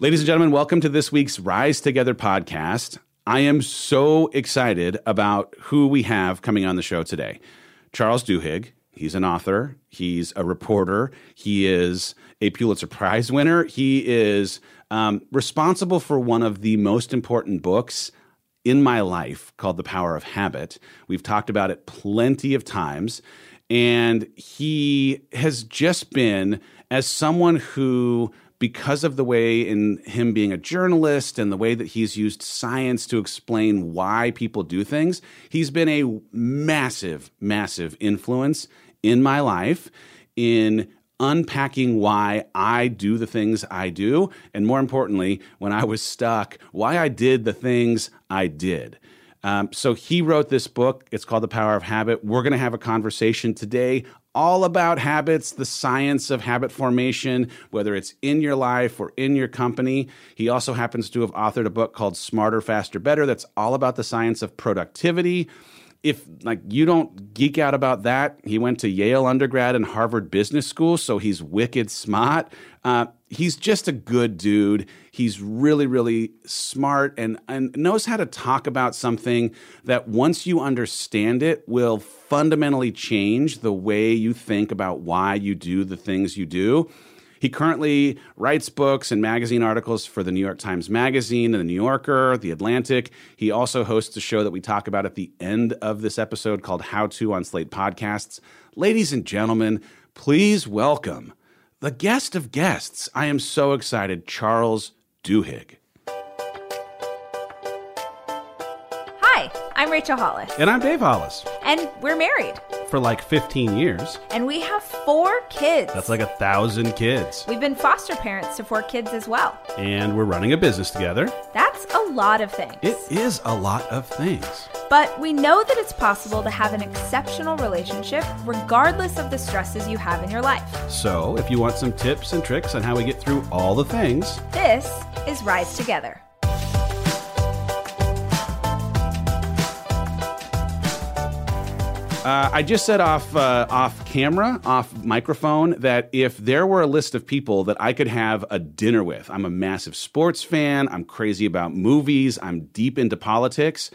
Ladies and gentlemen, welcome to this week's Rise Together podcast. I am so excited about who we have coming on the show today. Charles Duhigg, he's an author, he's a reporter, he is a Pulitzer Prize winner, he is um, responsible for one of the most important books in my life called The Power of Habit. We've talked about it plenty of times. And he has just been, as someone who, because of the way in him being a journalist and the way that he's used science to explain why people do things, he's been a massive, massive influence in my life in unpacking why I do the things I do, and more importantly, when I was stuck, why I did the things I did. Um, so he wrote this book. It's called The Power of Habit. We're going to have a conversation today all about habits, the science of habit formation, whether it's in your life or in your company. He also happens to have authored a book called Smarter, Faster, Better that's all about the science of productivity if like you don't geek out about that, he went to Yale undergrad and Harvard Business School, so he's wicked smart. Uh, he's just a good dude. He's really, really smart and, and knows how to talk about something that once you understand it will fundamentally change the way you think about why you do the things you do. He currently writes books and magazine articles for the New York Times Magazine and the New Yorker, The Atlantic. He also hosts a show that we talk about at the end of this episode called How To on Slate Podcasts. Ladies and gentlemen, please welcome the guest of guests. I am so excited, Charles Duhigg. Hi, I'm Rachel Hollis. And I'm Dave Hollis. And we're married for like 15 years. And we have four kids. That's like a thousand kids. We've been foster parents to four kids as well. And we're running a business together. That's a lot of things. It is a lot of things. But we know that it's possible to have an exceptional relationship regardless of the stresses you have in your life. So, if you want some tips and tricks on how we get through all the things, this is Rise Together. Uh, I just said off uh, off camera, off microphone, that if there were a list of people that I could have a dinner with, I'm a massive sports fan. I'm crazy about movies. I'm deep into politics.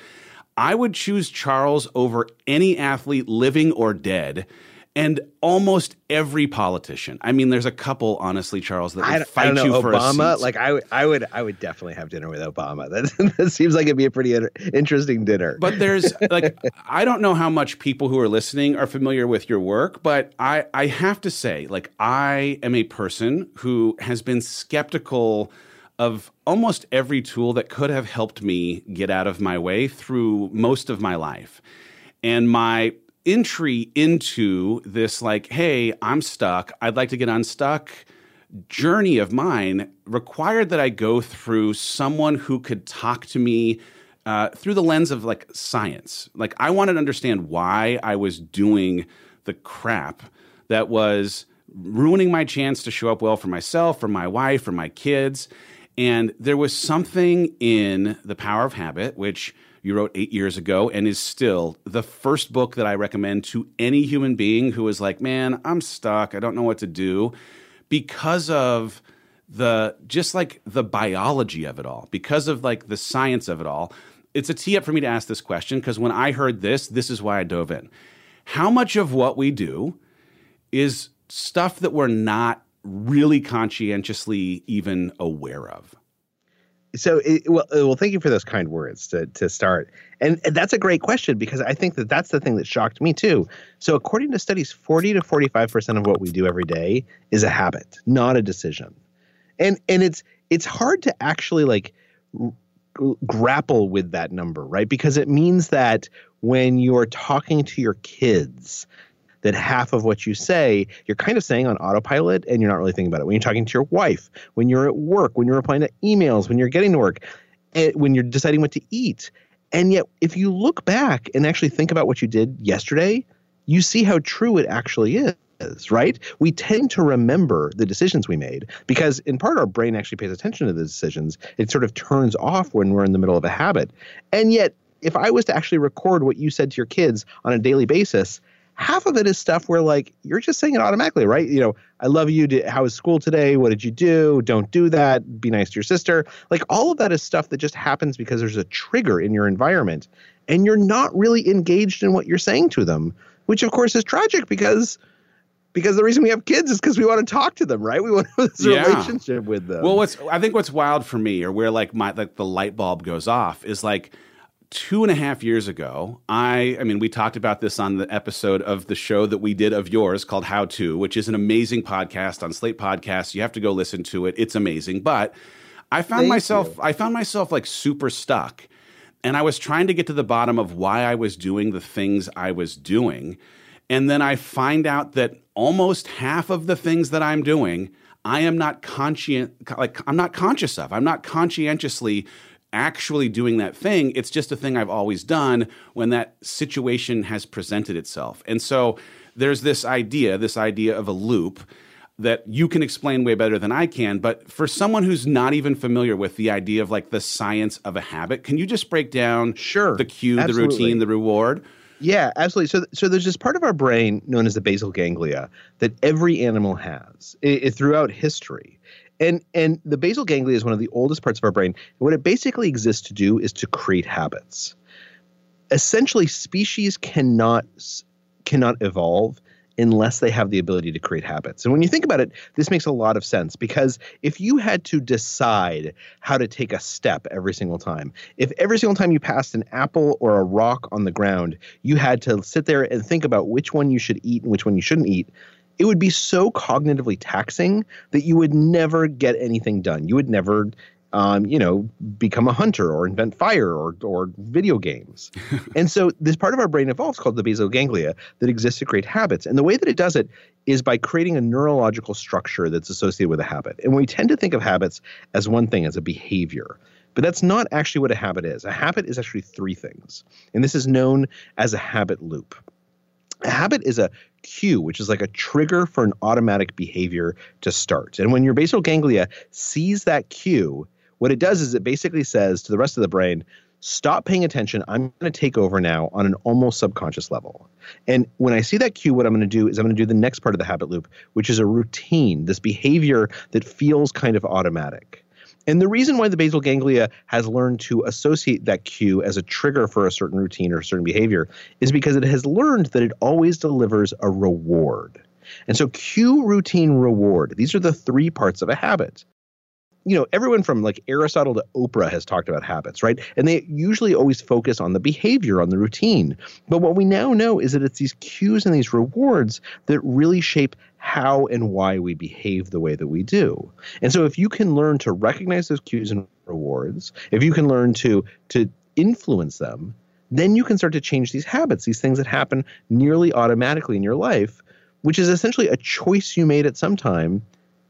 I would choose Charles over any athlete, living or dead and almost every politician. I mean, there's a couple, honestly, Charles, that would I, fight I know, you Obama, for a seat. Like I, would I would, I would definitely have dinner with Obama. That, that seems like it'd be a pretty interesting dinner. But there's like, I don't know how much people who are listening are familiar with your work, but I, I have to say, like, I am a person who has been skeptical of almost every tool that could have helped me get out of my way through most of my life. And my entry into this like hey i'm stuck i'd like to get unstuck journey of mine required that i go through someone who could talk to me uh, through the lens of like science like i wanted to understand why i was doing the crap that was ruining my chance to show up well for myself for my wife for my kids and there was something in the power of habit which you wrote eight years ago and is still the first book that I recommend to any human being who is like, man, I'm stuck. I don't know what to do because of the just like the biology of it all, because of like the science of it all. It's a tee up for me to ask this question because when I heard this, this is why I dove in. How much of what we do is stuff that we're not really conscientiously even aware of? so it, well, uh, well, thank you for those kind words to to start, and, and that's a great question because I think that that's the thing that shocked me too. So, according to studies, forty to forty five percent of what we do every day is a habit, not a decision, and and it's it's hard to actually like grapple with that number, right? Because it means that when you're talking to your kids that half of what you say, you're kind of saying on autopilot and you're not really thinking about it. When you're talking to your wife, when you're at work, when you're replying to emails, when you're getting to work, when you're deciding what to eat. And yet, if you look back and actually think about what you did yesterday, you see how true it actually is right? We tend to remember the decisions we made because, in part, our brain actually pays attention to the decisions. It sort of turns off when we're in the middle of a habit. And yet, if I was to actually record what you said to your kids on a daily basis, half of it is stuff where like you're just saying it automatically, right? You know, I love you. How was school today? What did you do? Don't do that. Be nice to your sister. Like all of that is stuff that just happens because there's a trigger in your environment and you're not really engaged in what you're saying to them, which of course is tragic because because the reason we have kids is because we want to talk to them, right? We want this yeah. relationship with them. Well, what's I think what's wild for me, or where like my like the light bulb goes off, is like two and a half years ago. I I mean, we talked about this on the episode of the show that we did of yours called How To, which is an amazing podcast on Slate Podcasts. You have to go listen to it. It's amazing, but. I found Thank myself you. I found myself like super stuck and I was trying to get to the bottom of why I was doing the things I was doing. And then I find out that almost half of the things that I'm doing, I am not conscient like I'm not conscious of. I'm not conscientiously actually doing that thing. It's just a thing I've always done when that situation has presented itself. And so there's this idea, this idea of a loop that you can explain way better than I can. But for someone who's not even familiar with the idea of like the science of a habit, can you just break down sure, the cue, absolutely. the routine, the reward? Yeah, absolutely. So, so there's this part of our brain known as the basal ganglia that every animal has it, it, throughout history, and and the basal ganglia is one of the oldest parts of our brain. And what it basically exists to do is to create habits. Essentially, species cannot cannot evolve unless they have the ability to create habits. And when you think about it, this makes a lot of sense because if you had to decide how to take a step every single time, if every single time you passed an apple or a rock on the ground, you had to sit there and think about which one you should eat and which one you shouldn't eat, it would be so cognitively taxing that you would never get anything done. You would never um, you know, become a hunter or invent fire or, or video games. and so this part of our brain evolves called the basal ganglia that exists to create habits. And the way that it does it is by creating a neurological structure that's associated with a habit. And we tend to think of habits as one thing, as a behavior. But that's not actually what a habit is. A habit is actually three things. And this is known as a habit loop. A habit is a cue, which is like a trigger for an automatic behavior to start. And when your basal ganglia sees that cue, what it does is it basically says to the rest of the brain, stop paying attention. I'm going to take over now on an almost subconscious level. And when I see that cue, what I'm going to do is I'm going to do the next part of the habit loop, which is a routine, this behavior that feels kind of automatic. And the reason why the basal ganglia has learned to associate that cue as a trigger for a certain routine or a certain behavior is because it has learned that it always delivers a reward. And so, cue, routine, reward, these are the three parts of a habit you know, everyone from like Aristotle to Oprah has talked about habits, right? And they usually always focus on the behavior, on the routine. But what we now know is that it's these cues and these rewards that really shape how and why we behave the way that we do. And so if you can learn to recognize those cues and rewards, if you can learn to to influence them, then you can start to change these habits, these things that happen nearly automatically in your life, which is essentially a choice you made at some time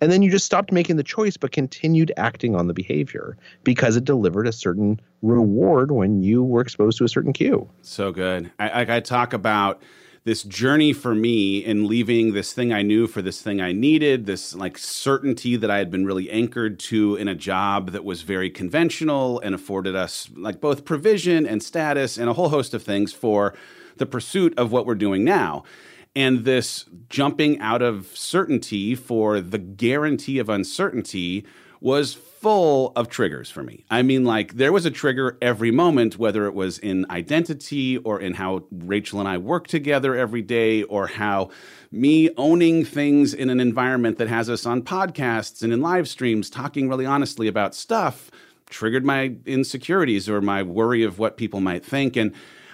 and then you just stopped making the choice, but continued acting on the behavior because it delivered a certain reward when you were exposed to a certain cue. So good. I, I talk about this journey for me in leaving this thing I knew for this thing I needed, this like certainty that I had been really anchored to in a job that was very conventional and afforded us like both provision and status and a whole host of things for the pursuit of what we're doing now. And this jumping out of certainty for the guarantee of uncertainty was full of triggers for me. I mean, like, there was a trigger every moment, whether it was in identity or in how Rachel and I work together every day, or how me owning things in an environment that has us on podcasts and in live streams talking really honestly about stuff triggered my insecurities or my worry of what people might think. And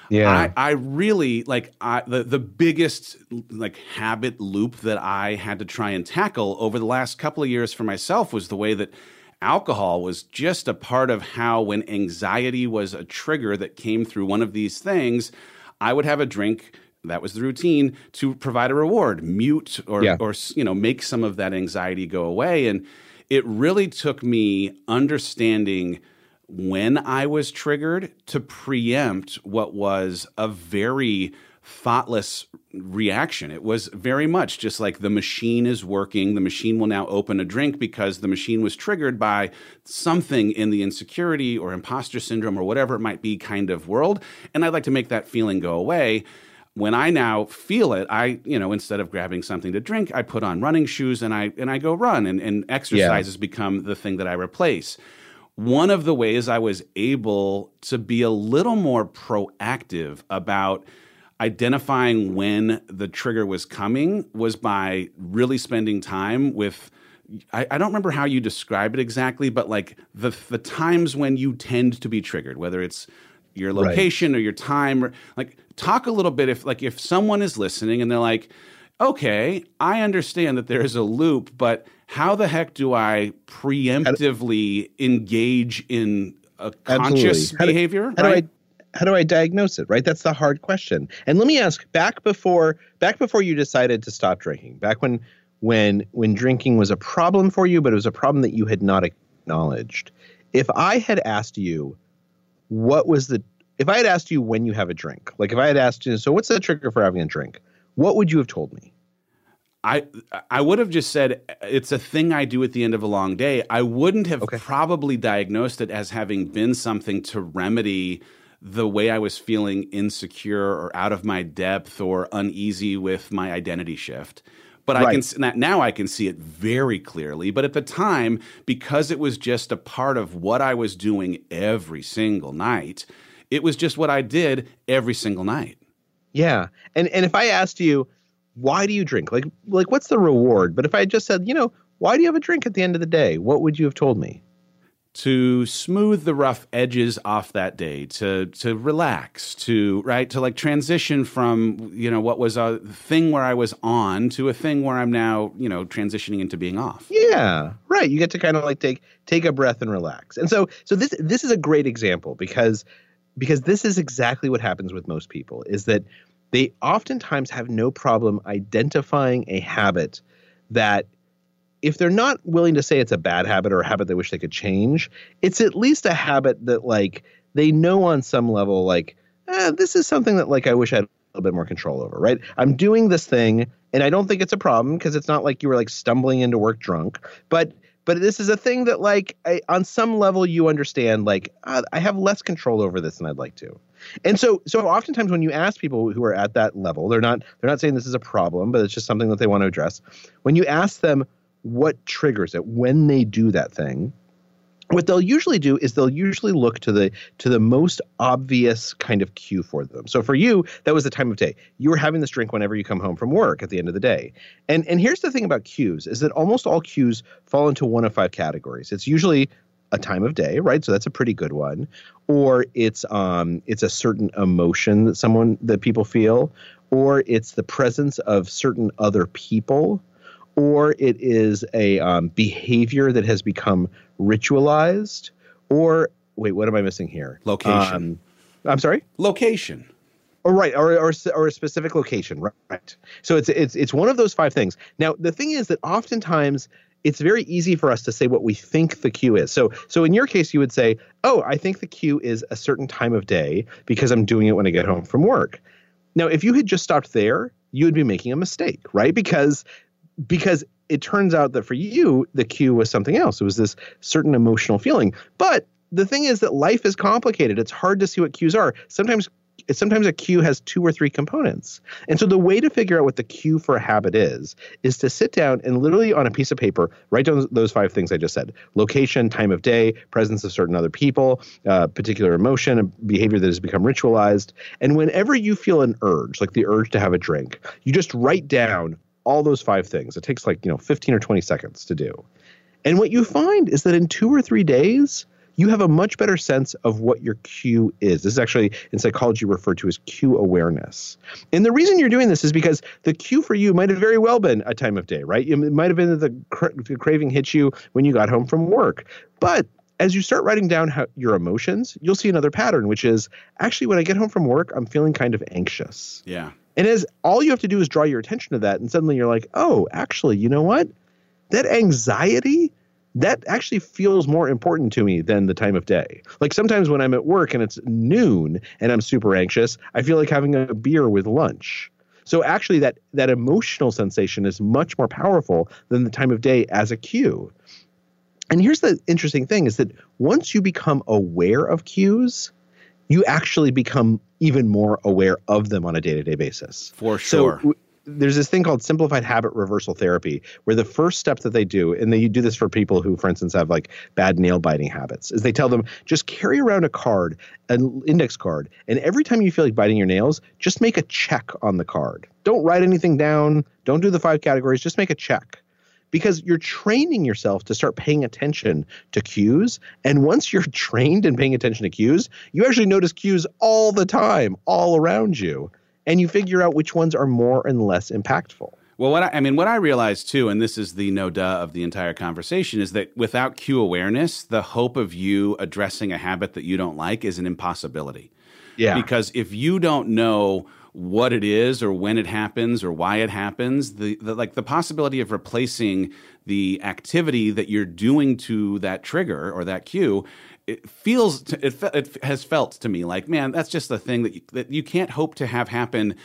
yeah. I, I really like I, the the biggest like habit loop that I had to try and tackle over the last couple of years for myself was the way that alcohol was just a part of how when anxiety was a trigger that came through one of these things, I would have a drink that was the routine to provide a reward, mute or yeah. or you know make some of that anxiety go away and it really took me understanding when I was triggered to preempt what was a very thoughtless reaction. It was very much just like the machine is working. The machine will now open a drink because the machine was triggered by something in the insecurity or imposter syndrome or whatever it might be kind of world. And I'd like to make that feeling go away. when I now feel it, I, you know, instead of grabbing something to drink, I put on running shoes and I and I go run and, and exercises yeah. become the thing that I replace. One of the ways I was able to be a little more proactive about identifying when the trigger was coming was by really spending time with I, I, don't remember how you describe it exactly, but like the the times when you tend to be triggered, whether it's your location right. or your time or like talk a little bit if like if someone is listening and they're like okay i understand that there is a loop but how the heck do i preemptively engage in a conscious how behavior do, how right? do I, how do I diagnose it? Right, that's the hard question. And let me ask: back before, back before you decided to stop drinking, back when, when, when drinking was a problem for you, but it was a problem that you had not acknowledged. If I had asked you, what was the if I had asked you when you have a drink, like if I had asked you, so what's the trigger for having a drink? What would you have told me? I I would have just said it's a thing I do at the end of a long day. I wouldn't have okay. probably diagnosed it as having been something to remedy the way I was feeling insecure or out of my depth or uneasy with my identity shift. But right. I can now I can see it very clearly. But at the time, because it was just a part of what I was doing every single night, it was just what I did every single night. Yeah. And and if I asked you, why do you drink? Like like what's the reward? But if I just said, you know, why do you have a drink at the end of the day? What would you have told me? To smooth the rough edges off that day, to to relax, to right, to like transition from, you know, what was a thing where I was on to a thing where I'm now, you know, transitioning into being off. Yeah. Right. You get to kind of like take take a breath and relax. And so so this this is a great example because because this is exactly what happens with most people is that they oftentimes have no problem identifying a habit that if they're not willing to say it's a bad habit or a habit they wish they could change it's at least a habit that like they know on some level like eh, this is something that like i wish i had a little bit more control over right? I'm doing this thing and i don't think it's a problem because it's not like you were like stumbling into work drunk but but this is a thing that like I, on some level you understand like uh, i have less control over this than i'd like to and so so oftentimes when you ask people who are at that level they're not they're not saying this is a problem but it's just something that they want to address when you ask them what triggers it when they do that thing what they'll usually do is they'll usually look to the to the most obvious kind of cue for them. So for you, that was the time of day. You were having this drink whenever you come home from work at the end of the day. And and here's the thing about cues is that almost all cues fall into one of five categories. It's usually a time of day, right? So that's a pretty good one. Or it's um it's a certain emotion that someone that people feel, or it's the presence of certain other people or it is a um, behavior that has become ritualized, or wait, what am I missing here? Location. Um, I'm sorry. Location. Or right, or, or or a specific location. Right. So it's it's it's one of those five things. Now the thing is that oftentimes it's very easy for us to say what we think the cue is. So so in your case you would say, "Oh, I think the cue is a certain time of day because I'm doing it when I get home from work." Now, if you had just stopped there, you would be making a mistake, right? Because because it turns out that for you, the cue was something else. It was this certain emotional feeling. But the thing is that life is complicated. It's hard to see what cues are. Sometimes sometimes a cue has two or three components. And so the way to figure out what the cue for a habit is is to sit down and literally on a piece of paper write down those five things I just said: location, time of day, presence of certain other people, uh, particular emotion, a behavior that has become ritualized. And whenever you feel an urge, like the urge to have a drink, you just write down all those five things. It takes like, you know, 15 or 20 seconds to do. And what you find is that in two or three days, you have a much better sense of what your cue is. This is actually in psychology referred to as cue awareness. And the reason you're doing this is because the cue for you might have very well been a time of day, right? It might have been that the, cra- the craving hit you when you got home from work. But as you start writing down how, your emotions, you'll see another pattern, which is actually when I get home from work, I'm feeling kind of anxious. Yeah. And as all you have to do is draw your attention to that, and suddenly you're like, oh, actually, you know what? That anxiety, that actually feels more important to me than the time of day. Like sometimes when I'm at work and it's noon and I'm super anxious, I feel like having a beer with lunch. So actually that that emotional sensation is much more powerful than the time of day as a cue. And here's the interesting thing is that once you become aware of cues, you actually become even more aware of them on a day to day basis. For sure. So, there's this thing called simplified habit reversal therapy where the first step that they do and they do this for people who for instance have like bad nail biting habits is they tell them just carry around a card an index card and every time you feel like biting your nails just make a check on the card. Don't write anything down. Don't do the five categories. Just make a check. Because you're training yourself to start paying attention to cues. And once you're trained in paying attention to cues, you actually notice cues all the time, all around you and you figure out which ones are more and less impactful. Well, what I, I, mean, what I realized too, and this is the no duh of the entire conversation, is that without cue awareness, the hope of you addressing a habit that you don't like is an impossibility. Yeah. Because if you don't know what it is or when it happens or why it happens, the, the like the possibility of replacing the activity that you're doing to that trigger or that cue it feels it, it has felt to me like man that's just the thing that you, that you can't hope to have happen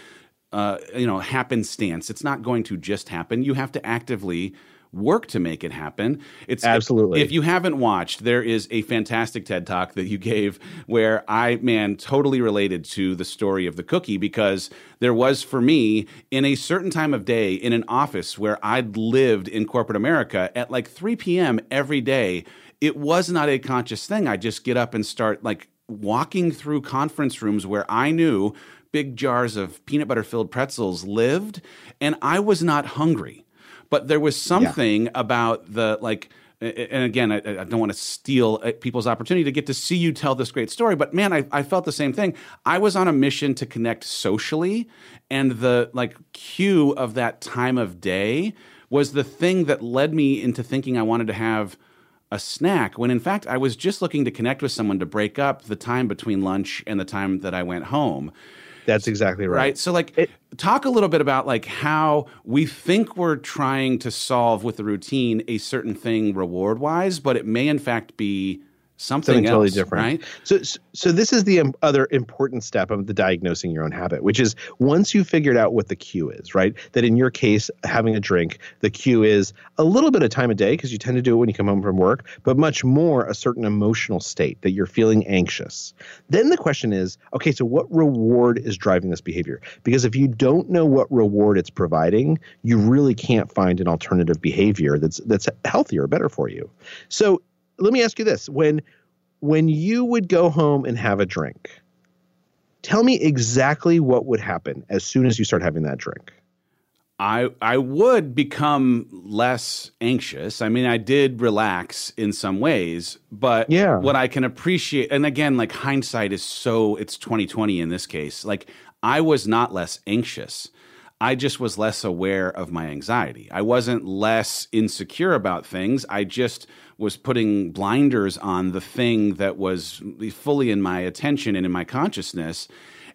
uh, you know happenstance it's not going to just happen you have to actively work to make it happen. It's absolutely. If, if, you haven't watched, there is a fantastic TED talk that you gave where I, man, totally related to the story of the cookie because there was for me in a certain time of day in an office where I'd lived in corporate America at like 3 p.m. every day it was not a conscious thing. I just get up and start like walking through conference rooms where I knew big jars of peanut butter filled pretzels lived, and I was not hungry. But there was something yeah. about the like, and again, I, I don't want to steal uh, people's opportunity to get to see you tell this great story, but man, I, I felt the same thing. I was on a mission to connect socially, and the like cue of that time of day was the thing that led me into thinking I wanted to have a snack when in fact I was just looking to connect with someone to break up the time between lunch and the time that I went home. That's exactly right. Right. So like it, talk a little bit about like how we think we're trying to solve with the routine a certain thing reward wise, but it may in fact be something, something totally different. Right? So, so this is the other important step of the diagnosing your own habit, which is once you've figured out what the cue is, right? That in your case, having a drink, the cue is a little bit of time of day because you tend to do it when you come home from work, but much more a certain emotional state that you're feeling anxious. Then the question is, okay, so what reward is driving this behavior? Because if you don't know what reward it's providing, you really can't find an alternative behavior that's that's healthier, better for you. So let me ask you this: when when you would go home and have a drink, tell me exactly what would happen as soon as you start having that drink. I I would become less anxious. I mean, I did relax in some ways, but yeah. what I can appreciate and again, like hindsight is so it's 2020 in this case. Like I was not less anxious. I just was less aware of my anxiety. I wasn't less insecure about things. I just was putting blinders on the thing that was fully in my attention and in my consciousness.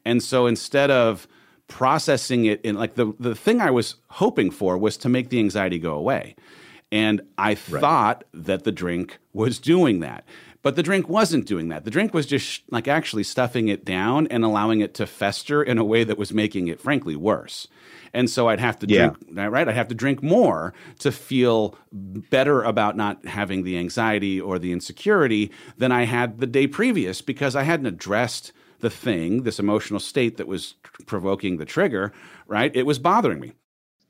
And so instead of processing it in like the the thing I was hoping for was to make the anxiety go away. And I right. thought that the drink was doing that. But the drink wasn't doing that. The drink was just like actually stuffing it down and allowing it to fester in a way that was making it frankly worse and so I'd have to drink right. I'd have to drink more to feel better about not having the anxiety or the insecurity than I had the day previous because I hadn't addressed the thing, this emotional state that was provoking the trigger. Right, it was bothering me.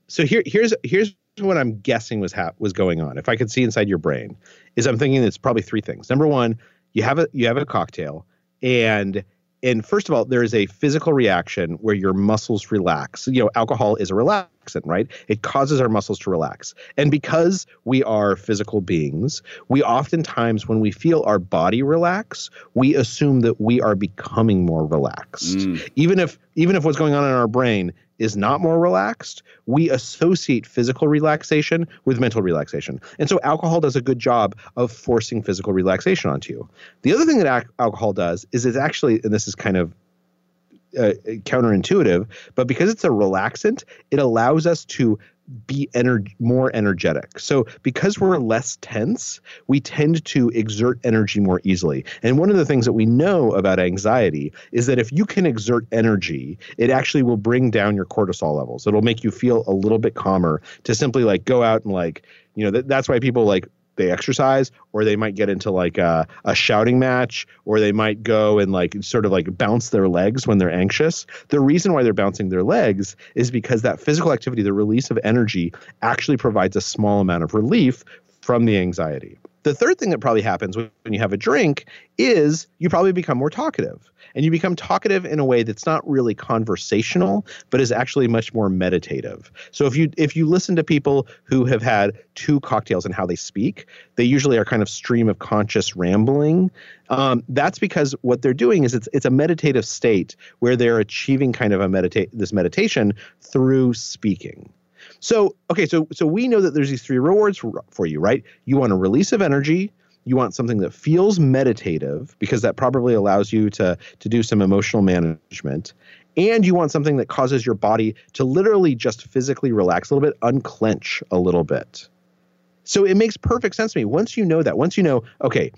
So here, here's here's what I'm guessing was ha- was going on. If I could see inside your brain, is I'm thinking it's probably three things. Number one, you have a you have a cocktail and and first of all, there is a physical reaction where your muscles relax. You know, alcohol is a relaxant, right? It causes our muscles to relax. And because we are physical beings, we oftentimes, when we feel our body relax, we assume that we are becoming more relaxed. Mm. Even if even if what's going on in our brain is not more relaxed, we associate physical relaxation with mental relaxation. And so alcohol does a good job of forcing physical relaxation onto you. The other thing that al- alcohol does is it's actually, and this is kind of uh, counterintuitive, but because it's a relaxant, it allows us to be ener- more energetic. So because we're less tense, we tend to exert energy more easily. And one of the things that we know about anxiety is that if you can exert energy, it actually will bring down your cortisol levels. It'll make you feel a little bit calmer to simply like go out and like, you know, th- that's why people like they exercise or they might get into like a, a, shouting match or they might go and like sort of like bounce their legs when they're anxious. The reason why they're bouncing their legs is because that physical activity the release of energy actually provides a small amount of relief from the anxiety the third thing that probably happens when you have a drink is you probably become more talkative. And you become talkative in a way that's not really conversational, but is actually much more meditative. So if you if you listen to people who have had two cocktails and how they speak, they usually are kind of stream of conscious rambling. Um, that's because what they're doing is it's it's a meditative state where they're achieving kind of a meditate this meditation through speaking. So, okay, so so we know that there's these three rewards for, for you, right? You want a release of energy, you want something that feels meditative because that probably allows you to to do some emotional management. And you want something that causes your body to literally just physically relax a little bit unclench a little bit. So it makes perfect sense to me. Once you know that once you know okay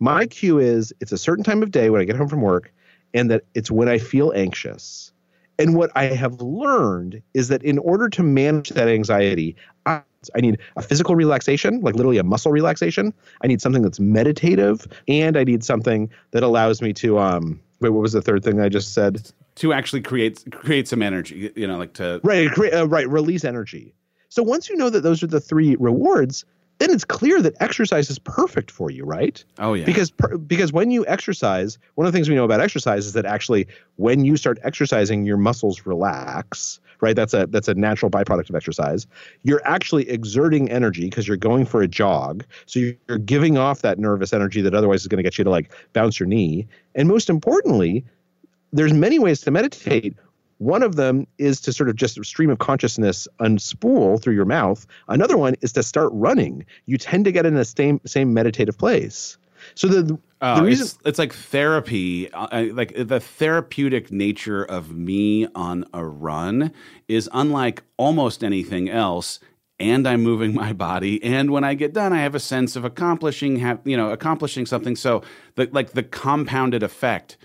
my cue is it's a certain time of day when i get home from work and that it's when i feel anxious and what I have learned is that in order to manage that anxiety, I, I, need a physical relaxation, like literally a muscle relaxation. I need something that's meditative, and I need something that allows me to um. Wait, what was the third thing I just said? To actually create create some energy, you know, like to right, create, uh, right, release energy. So once you know that those are the three rewards, then it's clear that exercise is perfect for you, right? Oh yeah. Because because when you exercise, one of the things we know about exercise is that actually when you start exercising, your muscles relax, right? That's a that's a natural byproduct of exercise. You're actually exerting energy because you're going for a jog, so you're giving off that nervous energy that otherwise is going to get you to like bounce your knee. And most importantly, there's many ways to meditate. One of them is to sort of just stream of consciousness unspool through your mouth. Another one is to start running. You tend to get in the same same meditative place. So the, the reason it's, it's, like therapy, uh, like the therapeutic nature of me on a run is unlike almost anything else. And I'm moving my body, and when I get done, I have a sense of accomplishing, have, you know, accomplishing something. So, the, like the compounded effect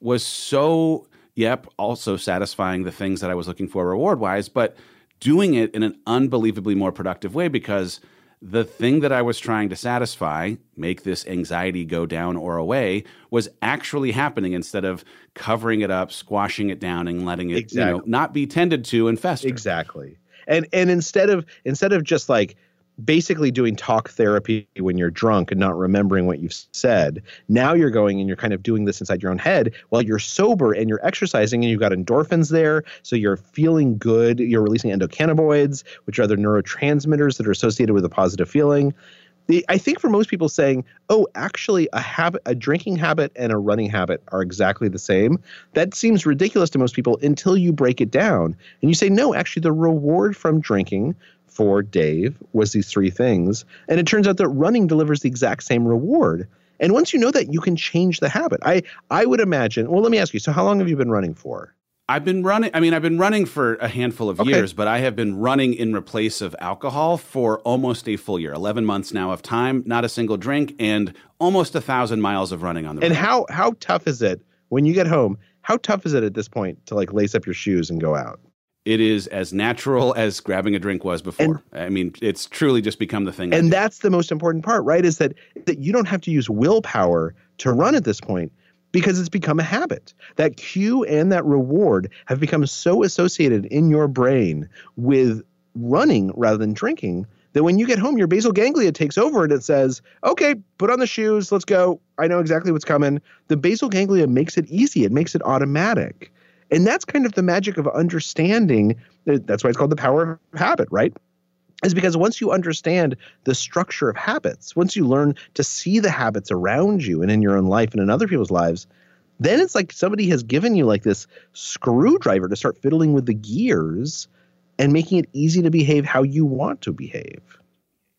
was so yep, also satisfying the things that I was looking for reward wise, but doing it in an unbelievably more productive way because the thing that I was trying to satisfy, make this anxiety go down or away, was actually happening instead of covering it up, squashing it down, and letting it exactly. you know not be tended to and fester. Exactly. And and instead of instead of just like basically doing talk therapy when you're drunk and not remembering what you've said. Now you're going and you're kind of doing this inside your own head while you're sober and you're exercising and you've got endorphins there. So you're feeling good. You're releasing endocannabinoids, which are other neurotransmitters that are associated with a positive feeling. The, I think for most people saying, "Oh, actually, a habit, a drinking habit, and a running habit are exactly the same," that seems ridiculous to most people until you break it down and you say, "No, actually, the reward from drinking for Dave was these three things. And it turns out that running delivers the exact same reward. And once you know that, you can change the habit. I I would imagine. Well, let me ask you. So, how long have you been running for? I've been running. I mean, I've been running for a handful of okay. years, but I have been running in replace of alcohol for almost a full year. Eleven months now of time, not a single drink, and almost a thousand miles of running on the. Road. And road. how how tough is it when you get home? How tough is it at this point to like lace up your shoes and go out? It is as natural as grabbing a drink was before. And, I mean, it's truly just become the thing. And that's the most important part, right? Is that that you don't have to use willpower to run at this point because it's become a habit. That cue and that reward have become so associated in your brain with running rather than drinking that when you get home, your basal ganglia takes over and it says, okay, put on the shoes, let's go. I know exactly what's coming. The basal ganglia makes it easy, it makes it automatic. And that's kind of the magic of understanding. Uh, that's why it's called the power of habit, right? Is because once you understand the structure of habits, once you learn to see the habits around you and in your own life and in other people's lives, then it's like somebody has given you like this screwdriver to start fiddling with the gears and making it easy to behave how you want to behave.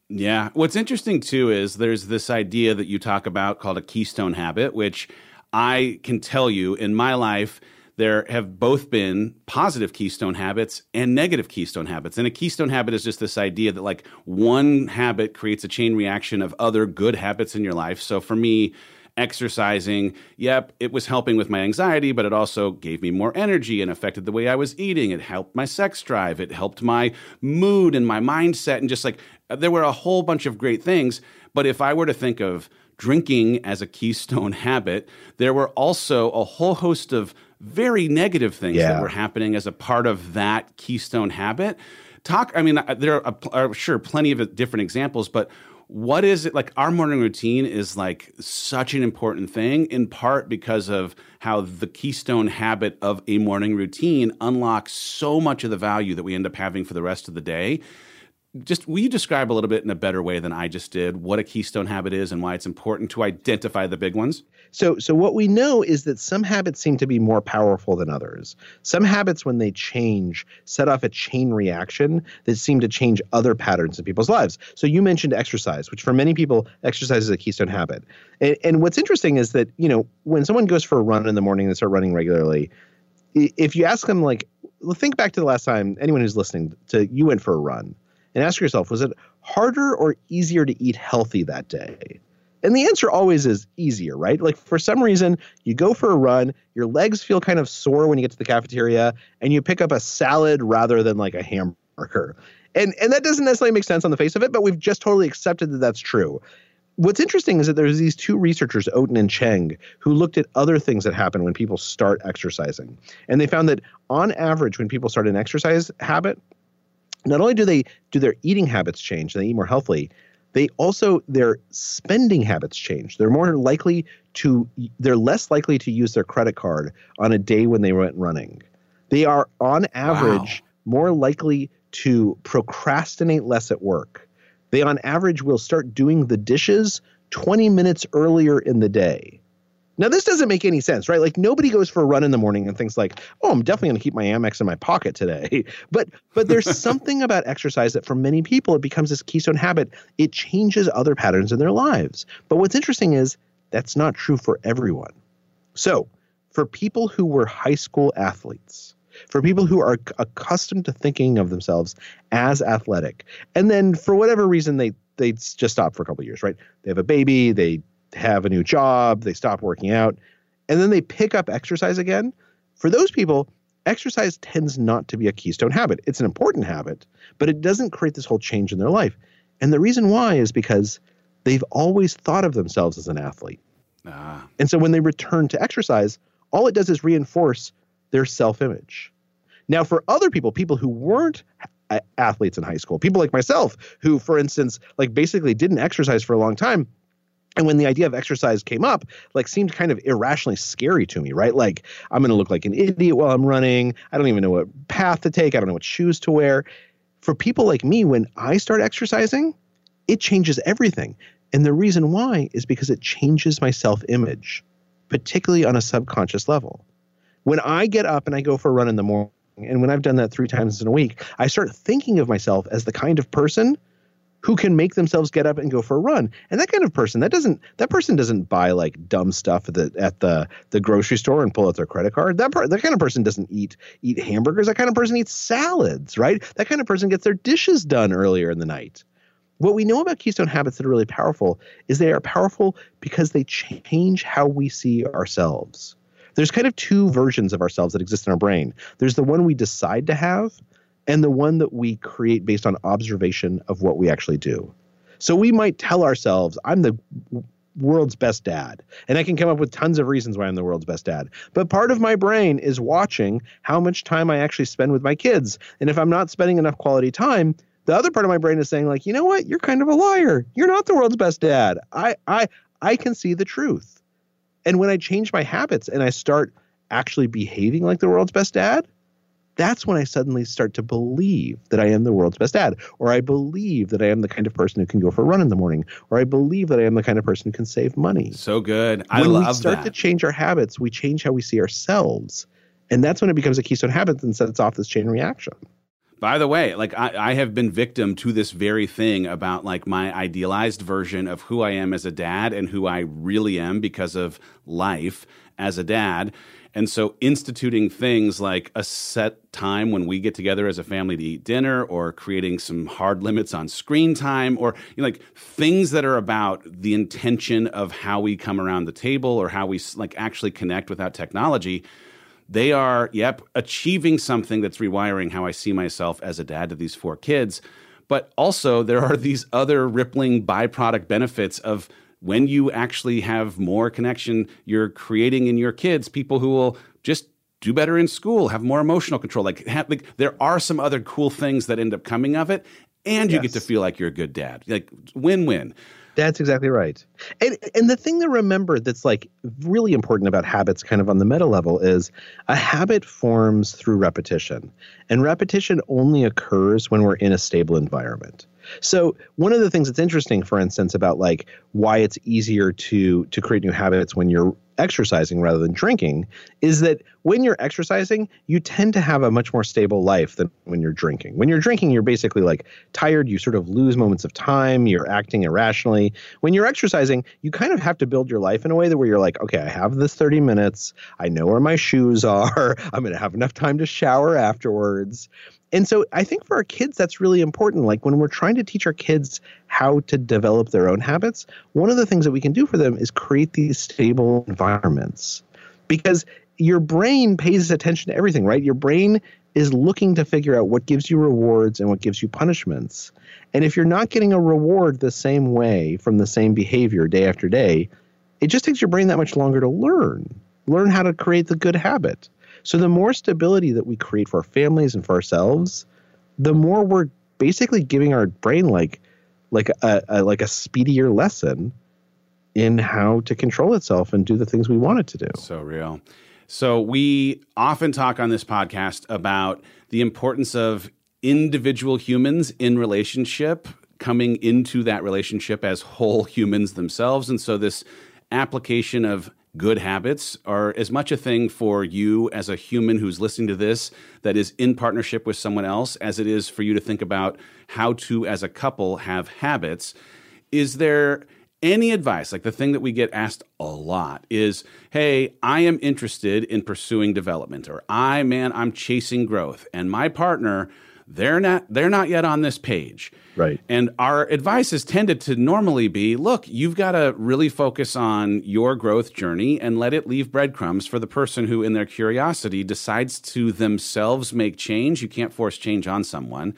Yeah. What's interesting too is there's this idea that you talk about called a keystone habit, which I can tell you in my life there have both been positive keystone habits and negative keystone habits. And a keystone habit is just this idea that like one habit creates a chain reaction of other good habits in your life. So for me, exercising, yep, it was helping with my anxiety, but it also gave me more energy and affected the way I was eating. It helped my sex drive, it helped my mood and my mindset and just like there were a whole bunch of great things But if I were to think of drinking as a keystone habit, there were also a whole host of very negative things Yeah. that were happening as a part of that keystone habit. Talk, I mean, uh, there are, are sure plenty of different examples, but what is it like? Our morning routine is like such an important thing, in part because of how the keystone habit of a morning routine unlocks so much of the value that we end up having for the rest of the day just will you describe a little bit in a better way than I just did what a keystone habit is and why it's important to identify the big ones? So, so what we know is that some habits seem to be more powerful than others. Some habits, when they change, set off a chain reaction that seem to change other patterns in people's lives. So, you mentioned exercise, which for many people, exercise is a keystone habit. And, and what's interesting is that you know when someone goes for a run in the morning, and they start running regularly. If you ask them, like, think back to the last time anyone who's listening to you went for a run, and ask yourself, was it harder or easier to eat healthy that day? And the answer always is easier, right? Like for some reason, you go for a run, your legs feel kind of sore when you get to the cafeteria, and you pick up a salad rather than like a hamburger. And and that doesn't necessarily make sense on the face of it, but we've just totally accepted that that's true. What's interesting is that there's these two researchers, Oaten and Cheng, who looked at other things that happen when people start exercising. And they found that on average, when people start an exercise habit, not only do they do their eating habits change, they eat more healthily, they also their spending habits change. They're more likely to they're less likely to use their credit card on a day when they went running. They are on average more likely to procrastinate less at work. They on average will start doing the dishes 20 minutes earlier in the day. Now this doesn't make any sense, right? Like nobody goes for a run in the morning and thinks like, "Oh, I'm definitely going to keep my Amex in my pocket today." But but there's something about exercise that for many people it becomes this keystone habit. It changes other patterns in their lives. But what's interesting is that's not true for everyone. So, for people who were high school athletes, for people who are accustomed to thinking of themselves as athletic, and then for whatever reason they they just stop for a couple of years, right? They have a baby, they have a new job, they stop working out, and then they pick up exercise again. For those people, exercise tends not to be a keystone habit. It's an important habit, but it doesn't create this whole change in their life. And the reason why is because they've always thought of themselves as an athlete. Ah, And so when they return to exercise, all it does is reinforce their self image. Now, for other people, people who weren't athletes in high school, people like myself, who, for instance, like basically didn't exercise for a long time, and when the idea of exercise came up, like seemed kind of irrationally scary to me, right? Like I'm going to look like an idiot while I'm running. I don't even know what path to take. I don't know what shoes to wear. For people like me, when I start exercising, it changes everything. And the reason why is because it changes my self image, particularly on a subconscious level. When I get up and I go for a run in the morning, and when I've done that three times in a week, I start thinking of myself as the kind of person who can make themselves get up and go for a run. And that kind of person, that doesn't that person doesn't buy like dumb stuff at the at the the grocery store and pull out their credit card. That per, that kind of person doesn't eat eat hamburgers. That kind of person eats salads, right? That kind of person gets their dishes done earlier in the night. What we know about keystone habits that are really powerful is they are powerful because they change how we see ourselves. There's kind of two versions of ourselves that exist in our brain. There's the one we decide to have, and the one that we create based on observation of what we actually do. So we might tell ourselves, I'm the world's best dad. And I can come up with tons of reasons why I'm the world's best dad. But part of my brain is watching how much time I actually spend with my kids. And if I'm not spending enough quality time, the other part of my brain is saying, like, you know what? You're kind of a liar. You're not the world's best dad. I I I can see the truth. And when I change my habits and I start actually behaving like the world's best dad, that's when I suddenly start to believe that I am the world's best dad, or I believe that I am the kind of person who can go for a run in the morning, or I believe that I am the kind of person who can save money. so good. I when love we start that. to change our habits, we change how we see ourselves. And that's when it becomes a keystone habit and sets off this chain reaction. By the way, like I, I have been victim to this very thing about like my idealized version of who I am as a dad and who I really am because of life as a dad. And so instituting things like a set time when we get together as a family to eat dinner or creating some hard limits on screen time or you know, like things that are about the intention of how we come around the table or how we like actually connect without technology they are, yep, achieving something that's rewiring how I see myself as a dad to these four kids. But also, there are these other rippling byproduct benefits of when you actually have more connection, you're creating in your kids people who will just do better in school, have more emotional control. Like, have, like there are some other cool things that end up coming of it, and you yes. get to feel like you're a good dad. Like win win. That's exactly right. And and the thing to remember that's like really important about habits kind of on the meta level is a habit forms through repetition. And repetition only occurs when we're in a stable environment. So one of the things that's interesting, for instance, about like why it's easier to to create new habits when you're exercising rather than drinking is that when you're exercising, you tend to have a much more stable life than when you're drinking. When you're drinking, you're basically like tired, you sort of lose moments of time, you're acting irrationally. When you're exercising, you kind of have to build your life in a way that where you're like, okay, I have this 30 minutes, I know where my shoes are, I'm going to have enough time to shower afterwards and so I think for our kids, that's really important. Like when we're trying to teach our kids how to develop their own habits, one of the things that we can do for them is create these stable environments because your brain pays attention to everything, right? Your brain is looking to figure out what gives you rewards and what gives you punishments. And if you're not getting a reward the same way from the same behavior day after day, it just takes your brain that much longer to learn, learn how to create the good habit. So the more stability that we create for our families and for ourselves, the more we're basically giving our brain like like a, a like a speedier lesson in how to control itself and do the things we want it to do. So real. So we often talk on this podcast about the importance of individual humans in relationship coming into that relationship as whole humans themselves and so this application of good habits are as much a thing for you as a human who's listening to this that is in partnership with someone else as it is for you to think about how to, as a couple, have habits. Is there any advice? Like the thing that we get asked a lot is, hey, I am interested in pursuing development, or I, man, I'm chasing growth, and my partner, they're not, they're not yet on this page. Right. And our advice has tended to normally be look, you've got to really focus on your growth journey and let it leave breadcrumbs for the person who, in their curiosity, decides to themselves make change. You can't force change on someone.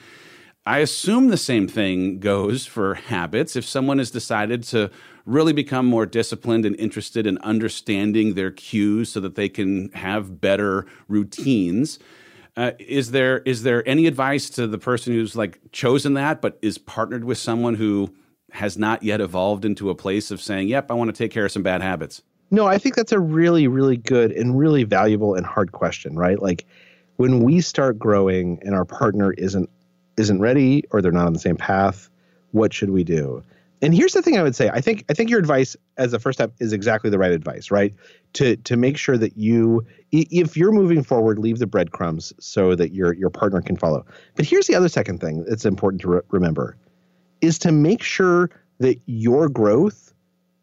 I assume the same thing goes for habits. If someone has decided to really become more disciplined and interested in understanding their cues so that they can have better routines, uh, is there is there any advice to the person who's like chosen that but is partnered with someone who has not yet evolved into a place of saying, "Yep, I want to take care of some bad habits"? No, I think that's a really really good and really valuable and hard question, right? Like when we start growing and our partner isn't isn't ready or they're not on the same path, what should we do? And here's the thing I would say. I think I think your advice as a first step is exactly the right advice, right? To to make sure that you if you're moving forward, leave the breadcrumbs so that your your partner can follow. But here's the other second thing that's important to re- remember is to make sure that your growth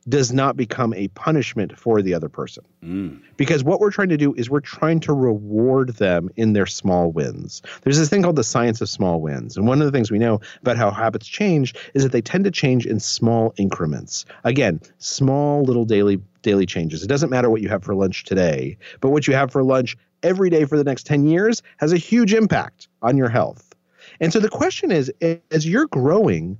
does not become a punishment for the other person. Mm. Because what we're trying to do is we're trying to reward them in their small wins. There's this thing called the science of small wins. And one of the things we know about how habits change is that they tend to change in small increments. Again, small little daily daily changes. It doesn't matter what you have for lunch today, but what you have for lunch every day for the next 10 years has a huge impact on your health. And so the question is as you're growing,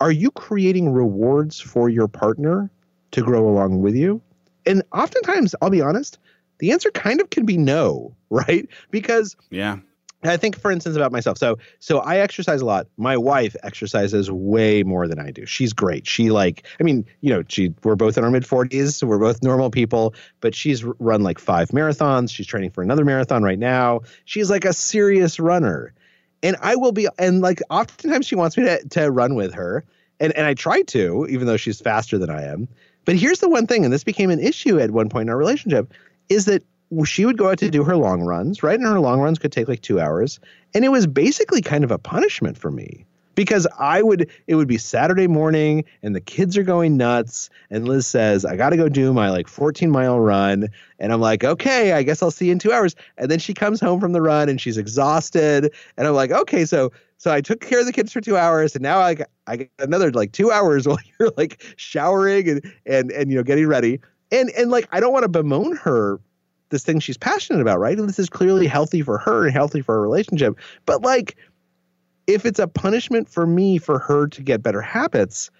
are you creating rewards for your partner to grow along with you? And oftentimes, I'll be honest, the answer kind of can be no, right? Because yeah. I think, for instance, about myself. So, so I exercise a lot. My wife exercises way more than I do. She's great. She like, I mean, you know, she we're both in our mid forties, so we're both normal people. But she's run like five marathons. She's training for another marathon right now. She's like a serious runner, and I will be. And like, oftentimes she wants me to to run with her, and and I try to, even though she's faster than I am. But here's the one thing, and this became an issue at one point in our relationship, is that she would go out to do her long runs, right? And her long runs could take like two hours. And it was basically kind of a punishment for me because I would, it would be Saturday morning and the kids are going nuts. And Liz says, I got to go do my like 14 mile run. And I'm like, okay, I guess I'll see you in two hours. And then she comes home from the run and she's exhausted. And I'm like, okay, so so I took care of the kids for two hours, and now I got, I get another like two hours while you're like showering and and and you know getting ready. And and like I don't want to bemoan her this thing she's passionate about, right? And this is clearly healthy for her and healthy for her relationship. But like if it's a punishment for me for her to get better habits,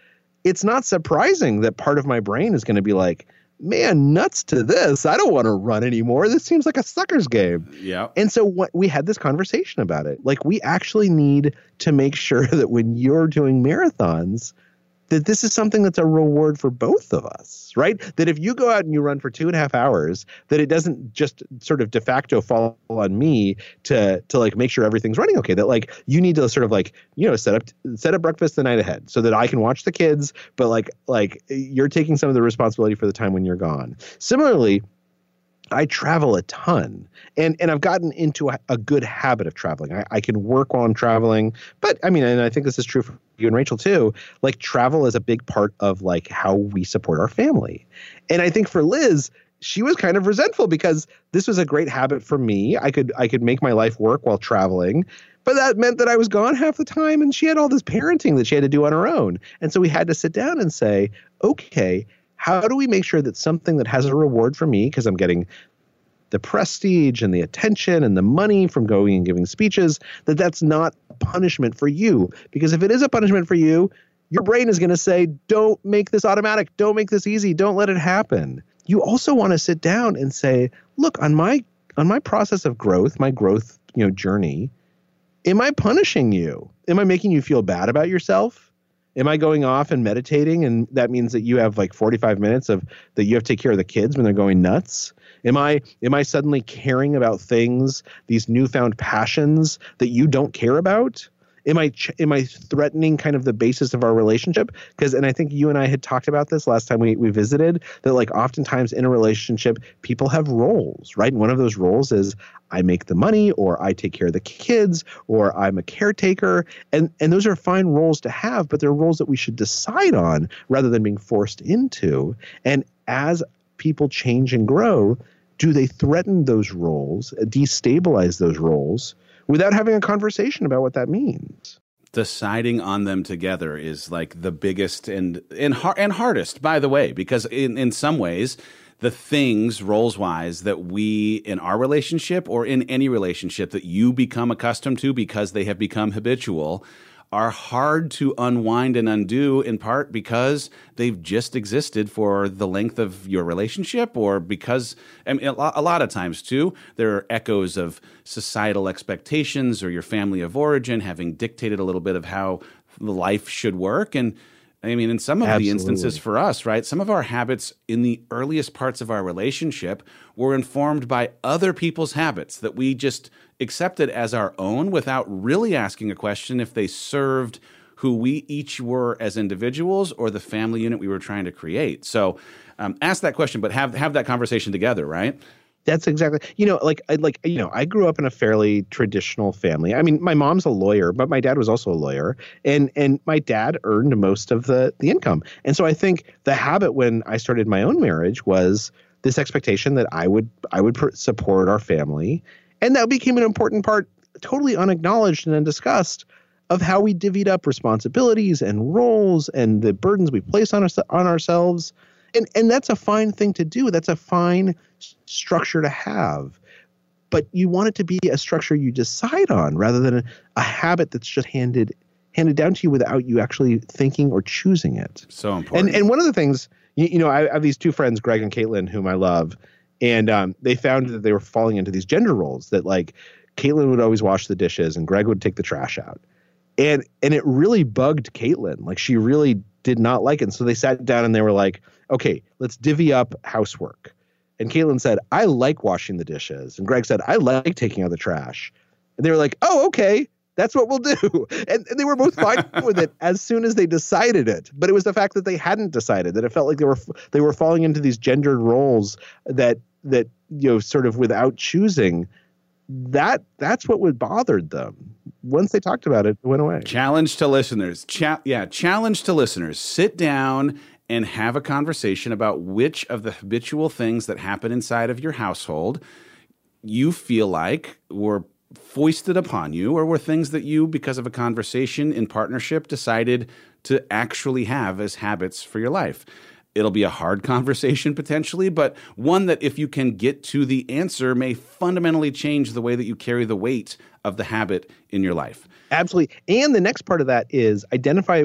it's not surprising that part of my brain is going to be like, man, nuts to this. I don't want to run anymore. This seems like a sucker's game. Yeah. And so what we had this conversation about it. Like we actually need to make sure that when you're doing marathons, that this is something that's a reward for both of us, right? That if you go out and you run for two and a half hours, that it doesn't just sort of de facto fall on me to to like make sure everything's running okay. That like you need to sort of like you know set up set up breakfast the night ahead so that I can watch the kids, but like like you're taking some of the responsibility for the time when you're gone. Similarly, I travel a ton and and I've gotten into a, a good habit of traveling. I, I, can work while I'm traveling, but I mean, and I think this is true for you and Rachel too. Like travel is a big part of like how we support our family. And I think for Liz, she was kind of resentful because this was a great habit for me. I could I could make my life work while traveling, but that meant that I was gone half the time and she had all this parenting that she had to do on her own. And so we had to sit down and say, okay, how do we make sure that something that has a reward for me because I'm getting the prestige and the attention and the money from going and giving speeches that that's not punishment for you? Because if it is a punishment for you your brain is going to say don't make this automatic. Don't make this easy. Don't let it happen. You also want to sit down and say look on my on my process of growth my growth you know journey am i punishing you? Am i making you feel bad about yourself am I going off and meditating and that means that you have like 45 minutes of that you have to take care of the kids when they're going nuts? Am I am I suddenly caring about things, these newfound passions that you don't care about? Am I am I threatening kind of the basis of our relationship? Because and I think you and I had talked about this last time we we visited that like oftentimes in a relationship people have roles, right? And one of those roles is I make the money or I take care of the kids or I'm a caretaker and and those are fine roles to have, but they're roles that we should decide on rather than being forced into. And as people change and grow, do they threaten those roles, destabilize those roles? Without having a conversation about what that means. Deciding on them together is like the biggest and and, har- and hardest by the way because in in some ways the things roles wise that we in our relationship or in any relationship that you become accustomed to because they have become habitual are hard to unwind and undo in part because they've just existed for the length of your relationship or because I mean, a lot of times too there are echoes of societal expectations or your family of origin having dictated a little bit of how life should work and I mean, in some of Absolutely. the instances for us, right, some of our habits in the earliest parts of our relationship were informed by other people's habits that we just accepted as our own without really asking a question if they served who we each were as individuals or the family unit we were trying to create. So, um, ask that question, but have have that conversation together, right? That's exactly. You know, like I like you know, I grew up in a fairly traditional family. I mean, my mom's a lawyer, but my dad was also a lawyer, and and my dad earned most of the the income. And so I think the habit when I started my own marriage was this expectation that I would I would support our family, and that became an important part, totally unacknowledged and undiscussed, of how we divvied up responsibilities and roles and the burdens we place on us on ourselves. And and that's a fine thing to do. That's a fine structure to have. But you want it to be a structure you decide on rather than a, a habit that's just handed handed down to you without you actually thinking or choosing it. So important. and and one of the things you, you know I, I have these two friends greg and caitlin whom i love and um, they found that they were falling into these gender roles that like caitlin would always wash the dishes and greg would take the trash out and and it really bugged caitlin like she really did not like it and so they sat down and they were like okay, let's divvy up housework. And Caitlin said, I like washing the dishes. And Greg said, I like taking out the trash. And they were like, oh, okay, that's what we'll do. And, and they were both fine with it as soon as they decided it. But it was the fact that they hadn't decided that it felt like they were they were falling into these gendered roles that that you know sort of without choosing. That that's what would bothered them. Once they talked about it, it went away. Challenge to listeners. Cha- yeah, challenge to listeners. Sit down and have a conversation about which of the habitual things that happen inside of your household you feel like were foisted upon you or were things that you because of a conversation in partnership decided to actually have as habits for your life It'll be a hard conversation potentially, but one that if you can get to the answer may fundamentally change the way that you carry the weight of the habit in your life. Absolutely. And the next part of that is identify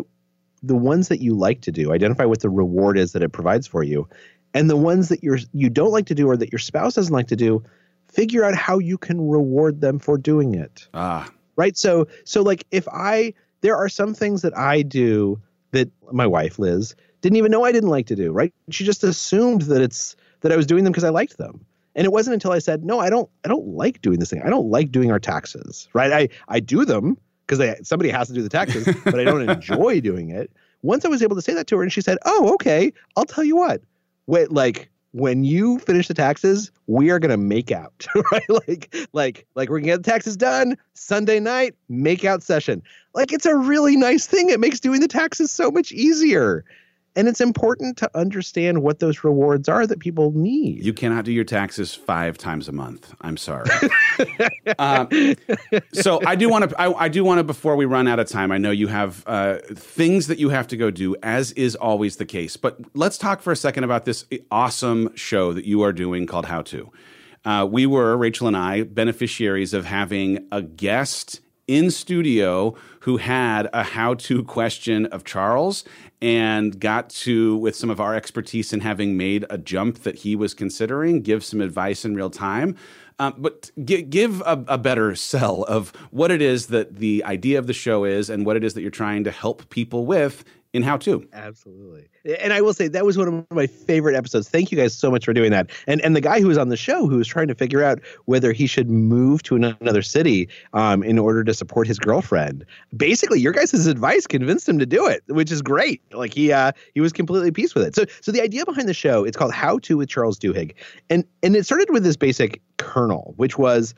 the ones that you like to do, identify what the reward is that it provides for you. And the ones that you're you don't like to do or that your spouse doesn't like to do, figure out how you can reward them for doing it. Ah. Right? So so like if I there are some things that I do that my wife Liz didn't even know I didn't like to do, right? She just assumed that it's that I was doing them because I liked them. And it wasn't until I said, "No, I don't I don't like doing this thing. I don't like doing our taxes." Right? I I do them because somebody has to do the taxes, but I don't enjoy doing it. Once I was able to say that to her and she said, "Oh, okay. I'll tell you what. Wait, like when you finish the taxes, we are gonna make out, right? Like, like, like we're gonna get the taxes done Sunday night, make out session. Like, it's a really nice thing. It makes doing the taxes so much easier. And it's important to understand what those rewards are that people need. You cannot do your taxes five times a month. I'm sorry. um, so I do want to. I, I, do want to. Before we run out of time, I know you have uh, things that you have to go do, as is always the case. But let's talk for a second about this awesome show that you are doing called How to. Uh, we were Rachel and I beneficiaries of having a guest in studio who had a how to question of Charles and got to, with some of our expertise in having made a jump that he was considering, give some advice in real time. Um, but g- give a, a, better sell of what it is that the idea of the show is and what it is that you're trying to help people with in how to. Absolutely. And I will say that was one of my favorite episodes. Thank you guys so much for doing that. And and the guy who was on the show who was trying to figure out whether he should move to another city um, in order to support his girlfriend. Basically, your guys' advice convinced him to do it, which is great. Like he uh, he was completely at peace with it. So so the idea behind the show, it's called How to with Charles Duhigg. And and it started with this basic kernel, which was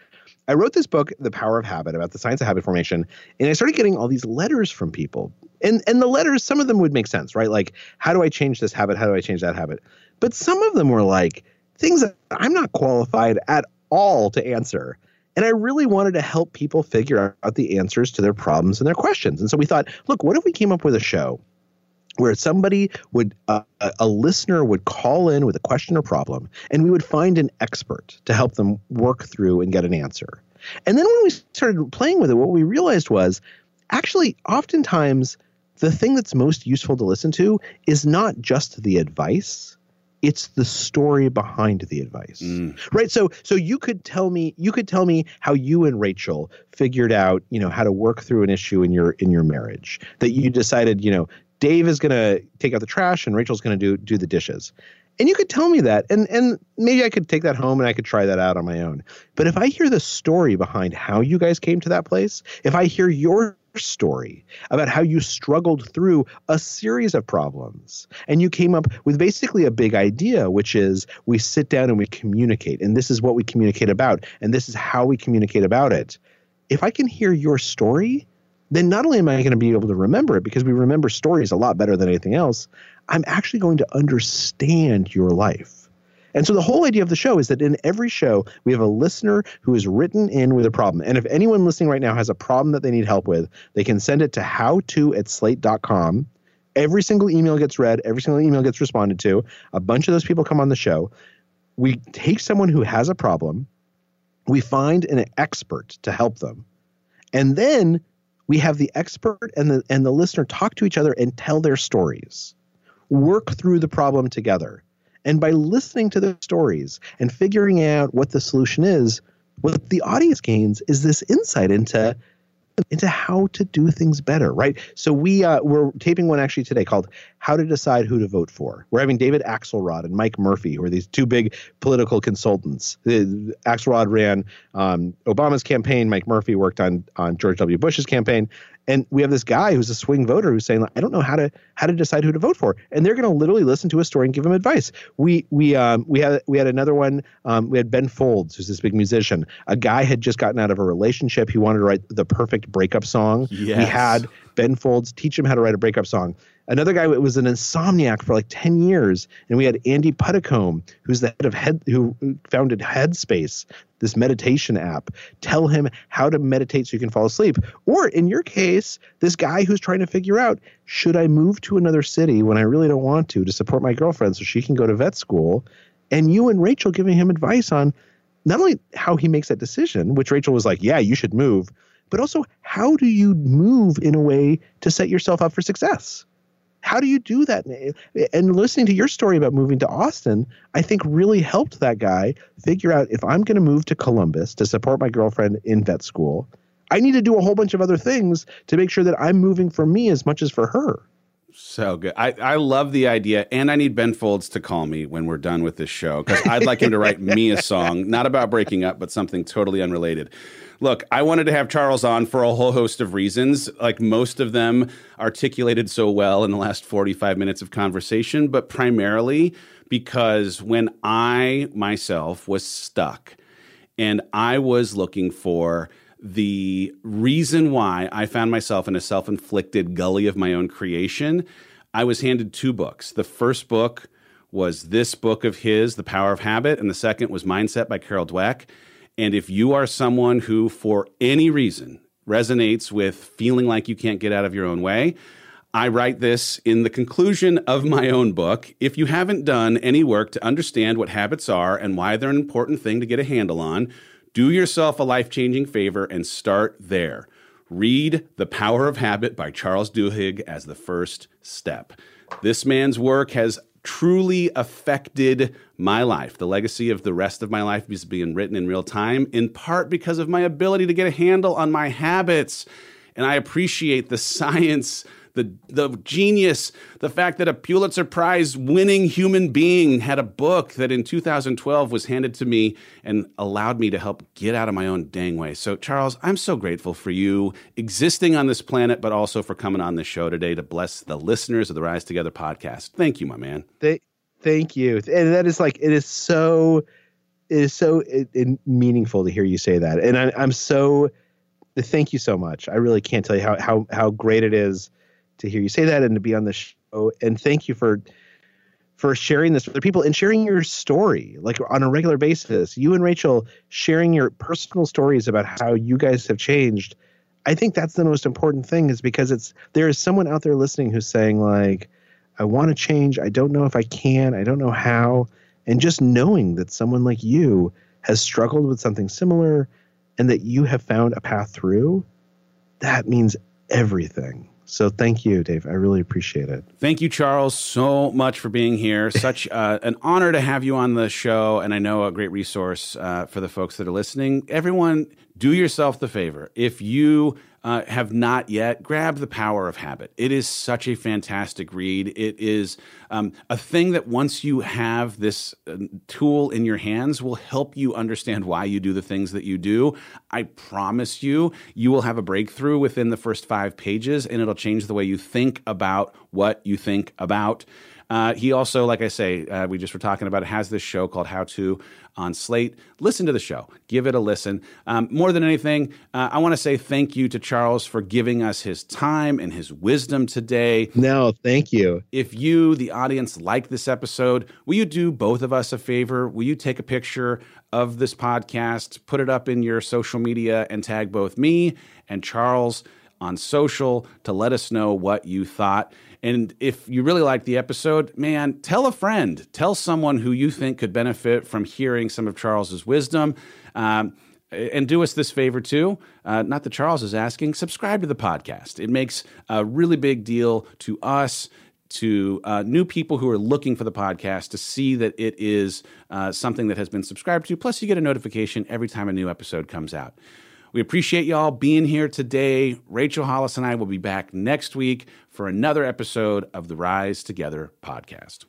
I wrote this book, The Power of Habit, about the science of habit formation, and I started getting all these letters from people. And and the letters, some of them would make sense, right? Like, how do I change this habit? How do I change that habit? But some of them were like things that I'm not qualified at all to answer. And I really wanted to help people figure out the answers to their problems and their questions. And so we thought, look, what if we came up with a show where somebody would uh, a listener would call in with a question or problem and we would find an expert to help them work through and get an answer. And then when we started playing with it what we realized was actually oftentimes the thing that's most useful to listen to is not just the advice it's the story behind the advice. Mm. right? So so you could tell me you could tell me how you and rachel figured out you know how to work through an issue in your in your marriage that you decided you know Dave is going to take out the trash and Rachel's going to do do the dishes. And you could tell me that, and and maybe I could take that home and I could try that out on my own. But if I hear the story behind how you guys came to that place, if I hear your story about how you struggled through a series of problems and you came up with basically a big idea, which is we sit down and we communicate, and this is what we communicate about, and this is how we communicate about it. If I can hear your story, then not only am I going to be able to remember it because we remember stories a lot better than anything else, I'm actually going to understand your life. And so the whole idea of the show is that in every show, we have a listener who is written in with a problem. And if anyone listening right now has a problem that they need help with, they can send it to howto at slate.com. Every single email gets read, every single email gets responded to. A bunch of those people come on the show. We take someone who has a problem, we find an expert to help them. And then we have the expert and the and the listener talk to each other and tell their stories work through the problem together. And by listening to their stories and figuring out what the solution is what the audience gains is this insight into into how to do things better, right? So we uh, we're taping one actually today called "How to Decide Who to Vote For." We're having David Axelrod and Mike Murphy, who are these two big political consultants. The, Axelrod ran um, Obama's campaign. Mike Murphy worked on on George W. Bush's campaign, and we have this guy who's a swing voter who's saying, "I don't know how to how to decide who to vote for," and they're going to literally listen to a story and give him advice. We we um, we had we had another one. Um, we had Ben Folds, who's this big musician. A guy had just gotten out of a relationship. He wanted to write the perfect breakup song. Yes. We had Ben Folds teach him how to write a breakup song. Another guy was an insomniac for like 10 years. And we had Andy Puddicombe, who's the head of Head, who founded Headspace, this meditation app. Tell him how to meditate so you can fall asleep. Or in your case, this guy who's trying to figure out should I move to another city when I really don't want to to support my girlfriend so she can go to vet school? And you and Rachel giving him advice on not only how he makes that decision, which Rachel was like, yeah, you should move, but also how do you move in a way to set yourself up for success? How do you do that? And listening to your story about moving to Austin, I think really helped that guy figure out if I'm going to move to Columbus to support my girlfriend in vet school, I need to do a whole bunch of other things to make sure that I'm moving for me as much as for her. So good. I, I love the idea. And I need Ben Folds to call me when we're done with this show because I'd like him to write me a song, not about breaking up, but something totally unrelated. Look, I wanted to have Charles on for a whole host of reasons, like most of them articulated so well in the last 45 minutes of conversation, but primarily because when I myself was stuck and I was looking for the reason why I found myself in a self inflicted gully of my own creation, I was handed two books. The first book was this book of his, The Power of Habit, and the second was Mindset by Carol Dweck. And if you are someone who, for any reason, resonates with feeling like you can't get out of your own way, I write this in the conclusion of my own book. If you haven't done any work to understand what habits are and why they're an important thing to get a handle on, do yourself a life changing favor and start there. Read The Power of Habit by Charles Duhigg as the first step. This man's work has truly affected my life. The legacy of the rest of my life is being written in real time, in part because of my ability to get a handle on my habits. And I appreciate the science the the genius, the fact that a Pulitzer Prize winning human being had a book that in 2012 was handed to me and allowed me to help get out of my own dang way. So Charles, I'm so grateful for you existing on this planet, but also for coming on this show today to bless the listeners of the Rise Together podcast. Thank you, my man. Thank, thank you, and that is like it is so it is so it, it meaningful to hear you say that, and I, I'm so thank you so much. I really can't tell you how how how great it is to hear you say that and to be on the show. And thank you for for sharing this with other people and sharing your story like on a regular basis. You and Rachel sharing your personal stories about how you guys have changed. I think that's the most important thing is because it's there is someone out there listening who's saying like I want to change, I don't know if I can, I don't know how, and just knowing that someone like you has struggled with something similar and that you have found a path through, that means everything. So thank you, Dave. I really appreciate it. Thank you, Charles, so much for being here. Such uh, an honor to have you on the show, and I know a great resource uh, for the folks that are listening. Everyone, do yourself the favor. If you uh, have not yet, grab The Power of Habit. It is such a fantastic read. It is um, a thing that once you have this uh, tool in your hands will help you understand why you do the things that you do. I promise you, you will have a breakthrough within the first five pages and it'll change the way you think about what you think about. Uh, he also, like I say, uh, we just were talking about, it, has this show called How To on Slate. Listen to the show, give it a listen. Um, more than anything, uh, I want to say thank you to Charles for giving us his time and his wisdom today. No, thank you. If you, the audience, like this episode, will you do both of us a favor? Will you take a picture of this podcast, put it up in your social media, and tag both me and Charles? on social to let us know what you thought. And if you really like the episode, man, tell a friend, tell someone who you think could benefit from hearing some of Charles's wisdom. Um, and do us this favor too. Uh, not that Charles is asking, subscribe to the podcast. It makes a really big deal to us, to uh, new people who are looking for the podcast, to see that it is uh, something that has been subscribed to. Plus, you get a notification every time a new episode comes out. We appreciate y'all being here today. Rachel Hollis and I will be back next week for another episode of the Rise Together podcast.